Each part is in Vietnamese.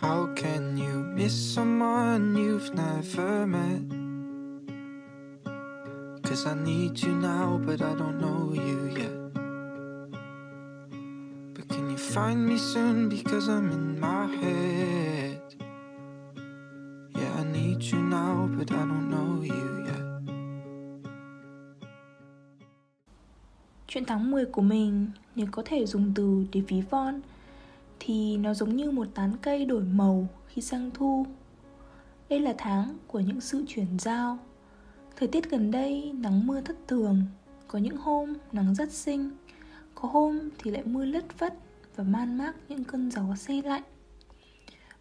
How can you miss someone you've never met? Cause I need you now, but I don't know you yet. But can you find me soon? Because I'm in my head. Yeah, I need you now, but I don't know you yet. Chuyện tháng 10 của mình nếu có thể dùng từ để ví von thì nó giống như một tán cây đổi màu khi sang thu. Đây là tháng của những sự chuyển giao. Thời tiết gần đây nắng mưa thất thường, có những hôm nắng rất xinh, có hôm thì lại mưa lất vất và man mác những cơn gió se lạnh.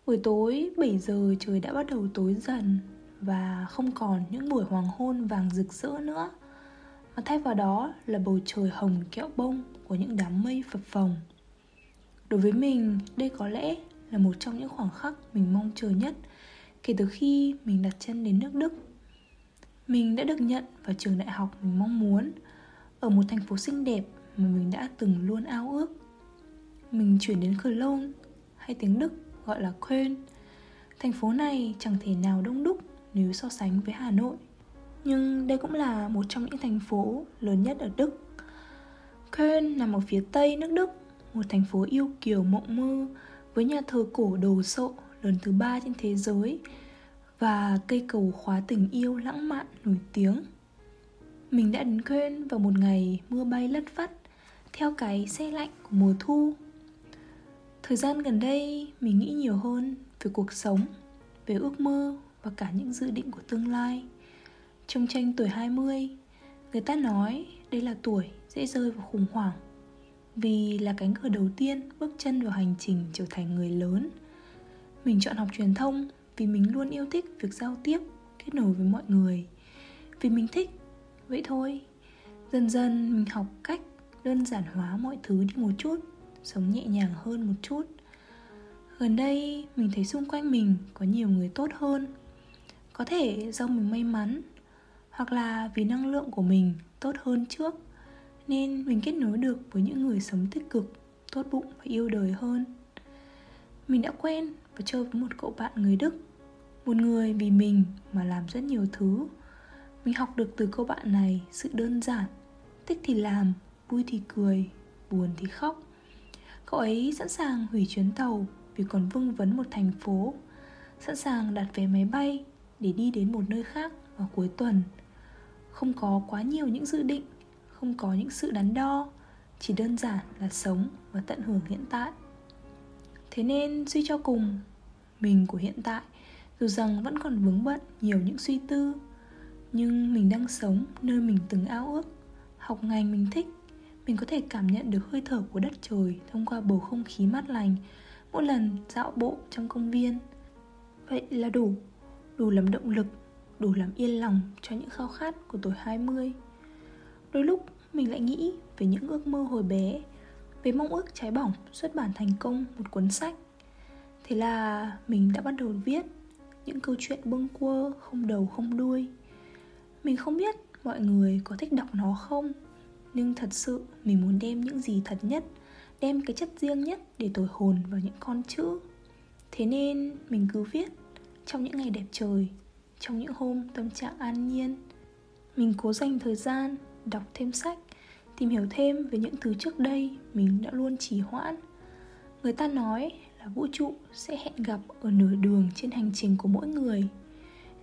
Buổi tối 7 giờ trời đã bắt đầu tối dần và không còn những buổi hoàng hôn vàng rực rỡ nữa mà thay vào đó là bầu trời hồng kẹo bông của những đám mây phập phồng đối với mình, đây có lẽ là một trong những khoảng khắc mình mong chờ nhất kể từ khi mình đặt chân đến nước đức. Mình đã được nhận vào trường đại học mình mong muốn, ở một thành phố xinh đẹp mà mình đã từng luôn ao ước. Mình chuyển đến Cologne, hay tiếng Đức gọi là Köln. Thành phố này chẳng thể nào đông đúc nếu so sánh với Hà Nội. Nhưng đây cũng là một trong những thành phố lớn nhất ở Đức. Köln nằm ở phía tây nước Đức một thành phố yêu kiều mộng mơ với nhà thờ cổ đồ sộ lớn thứ ba trên thế giới và cây cầu khóa tình yêu lãng mạn nổi tiếng. Mình đã đến Köln vào một ngày mưa bay lất phất theo cái xe lạnh của mùa thu. Thời gian gần đây mình nghĩ nhiều hơn về cuộc sống, về ước mơ và cả những dự định của tương lai. Trong tranh tuổi 20, người ta nói đây là tuổi dễ rơi vào khủng hoảng vì là cánh cửa đầu tiên bước chân vào hành trình trở thành người lớn. Mình chọn học truyền thông vì mình luôn yêu thích việc giao tiếp, kết nối với mọi người. Vì mình thích, vậy thôi. Dần dần, mình học cách đơn giản hóa mọi thứ đi một chút, sống nhẹ nhàng hơn một chút. Gần đây, mình thấy xung quanh mình có nhiều người tốt hơn. Có thể do mình may mắn, hoặc là vì năng lượng của mình tốt hơn trước nên mình kết nối được với những người sống tích cực, tốt bụng và yêu đời hơn. Mình đã quen và chơi với một cậu bạn người đức, một người vì mình mà làm rất nhiều thứ. Mình học được từ cô bạn này sự đơn giản, thích thì làm, vui thì cười, buồn thì khóc. Cậu ấy sẵn sàng hủy chuyến tàu vì còn vương vấn một thành phố, sẵn sàng đặt vé máy bay để đi đến một nơi khác vào cuối tuần. Không có quá nhiều những dự định không có những sự đắn đo, chỉ đơn giản là sống và tận hưởng hiện tại. Thế nên suy cho cùng, mình của hiện tại, dù rằng vẫn còn vướng bận nhiều những suy tư, nhưng mình đang sống nơi mình từng ao ước, học ngành mình thích, mình có thể cảm nhận được hơi thở của đất trời thông qua bầu không khí mát lành, mỗi lần dạo bộ trong công viên. Vậy là đủ đủ làm động lực, đủ làm yên lòng cho những khao khát của tuổi 20 Đôi lúc, mình lại nghĩ về những ước mơ hồi bé, Về mong ước trái bỏng xuất bản thành công một cuốn sách. Thế là mình đã bắt đầu viết những câu chuyện bâng quơ không đầu, không đuôi. Mình không biết mọi người có thích đọc nó không, Nhưng thật sự mình muốn đem những gì thật nhất, Đem cái chất riêng nhất để thổi hồn vào những con chữ. Thế nên mình cứ viết trong những ngày đẹp trời, Trong những hôm tâm trạng an nhiên. Mình cố dành thời gian đọc thêm sách, tìm hiểu thêm về những thứ trước đây mình đã luôn trì hoãn. Người ta nói là vũ trụ sẽ hẹn gặp ở nửa đường trên hành trình của mỗi người.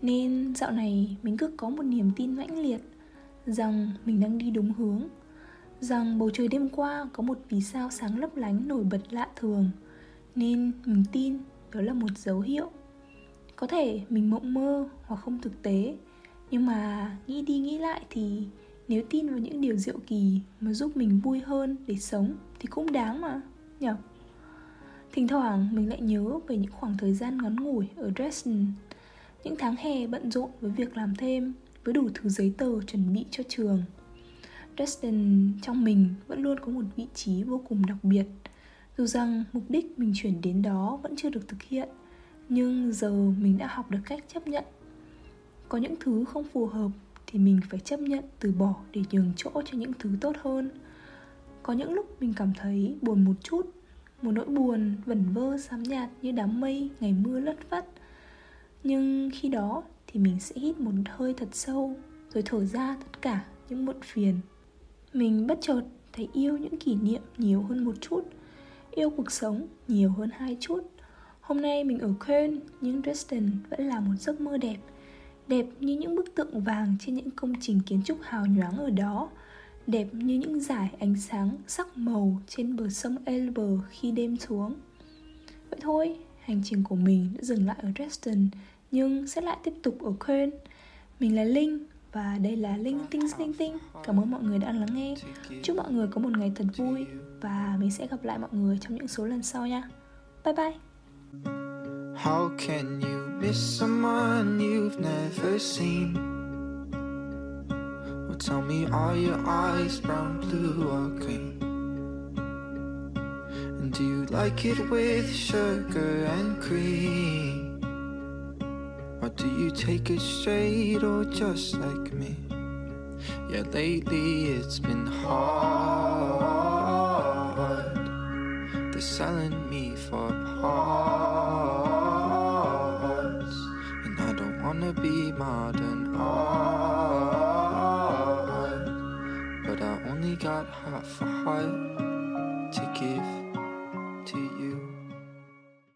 Nên dạo này mình cứ có một niềm tin mãnh liệt rằng mình đang đi đúng hướng, rằng bầu trời đêm qua có một vì sao sáng lấp lánh nổi bật lạ thường. Nên mình tin đó là một dấu hiệu. Có thể mình mộng mơ hoặc không thực tế, nhưng mà nghĩ đi nghĩ lại thì nếu tin vào những điều diệu kỳ mà giúp mình vui hơn để sống thì cũng đáng mà nhở Thỉnh thoảng mình lại nhớ về những khoảng thời gian ngắn ngủi ở Dresden. Những tháng hè bận rộn với việc làm thêm, Với đủ thứ giấy tờ chuẩn bị cho trường. Dresden trong mình vẫn luôn có một vị trí vô cùng đặc biệt. Dù rằng mục đích mình chuyển đến đó vẫn chưa được thực hiện, Nhưng giờ mình đã học được cách chấp nhận. Có những thứ không phù hợp thì mình phải chấp nhận từ bỏ để nhường chỗ cho những thứ tốt hơn. Có những lúc mình cảm thấy buồn một chút, một nỗi buồn vẩn vơ, xám nhạt như đám mây, ngày mưa lất vất nhưng khi đó thì mình sẽ hít một hơi thật sâu, rồi thở ra tất cả những muộn phiền. Mình bất chợt thấy yêu những kỷ niệm nhiều hơn một chút, yêu cuộc sống nhiều hơn hai chút. Hôm nay mình ở Köln, nhưng Dresden vẫn là một giấc mơ đẹp đẹp như những bức tượng vàng trên những công trình kiến trúc hào nhoáng ở đó đẹp như những dải ánh sáng sắc màu trên bờ sông Elbe khi đêm xuống. Vậy thôi, hành trình của mình đã dừng lại ở Dresden nhưng sẽ lại tiếp tục ở Köln. Mình là Linh và đây là Linh Tinh Linh Tinh. Cảm ơn mọi người đã lắng nghe. Chúc mọi người có một ngày thật vui và mình sẽ gặp lại mọi người trong những số lần sau nha. Bye bye. How can you miss someone you've never seen? Well, tell me, are your eyes brown, blue, or green? And do you like it with sugar and cream? Or do you take it straight or just like me? Yeah, lately it's been hard. They're selling me for parts To be modern art, but I only got half a heart to give.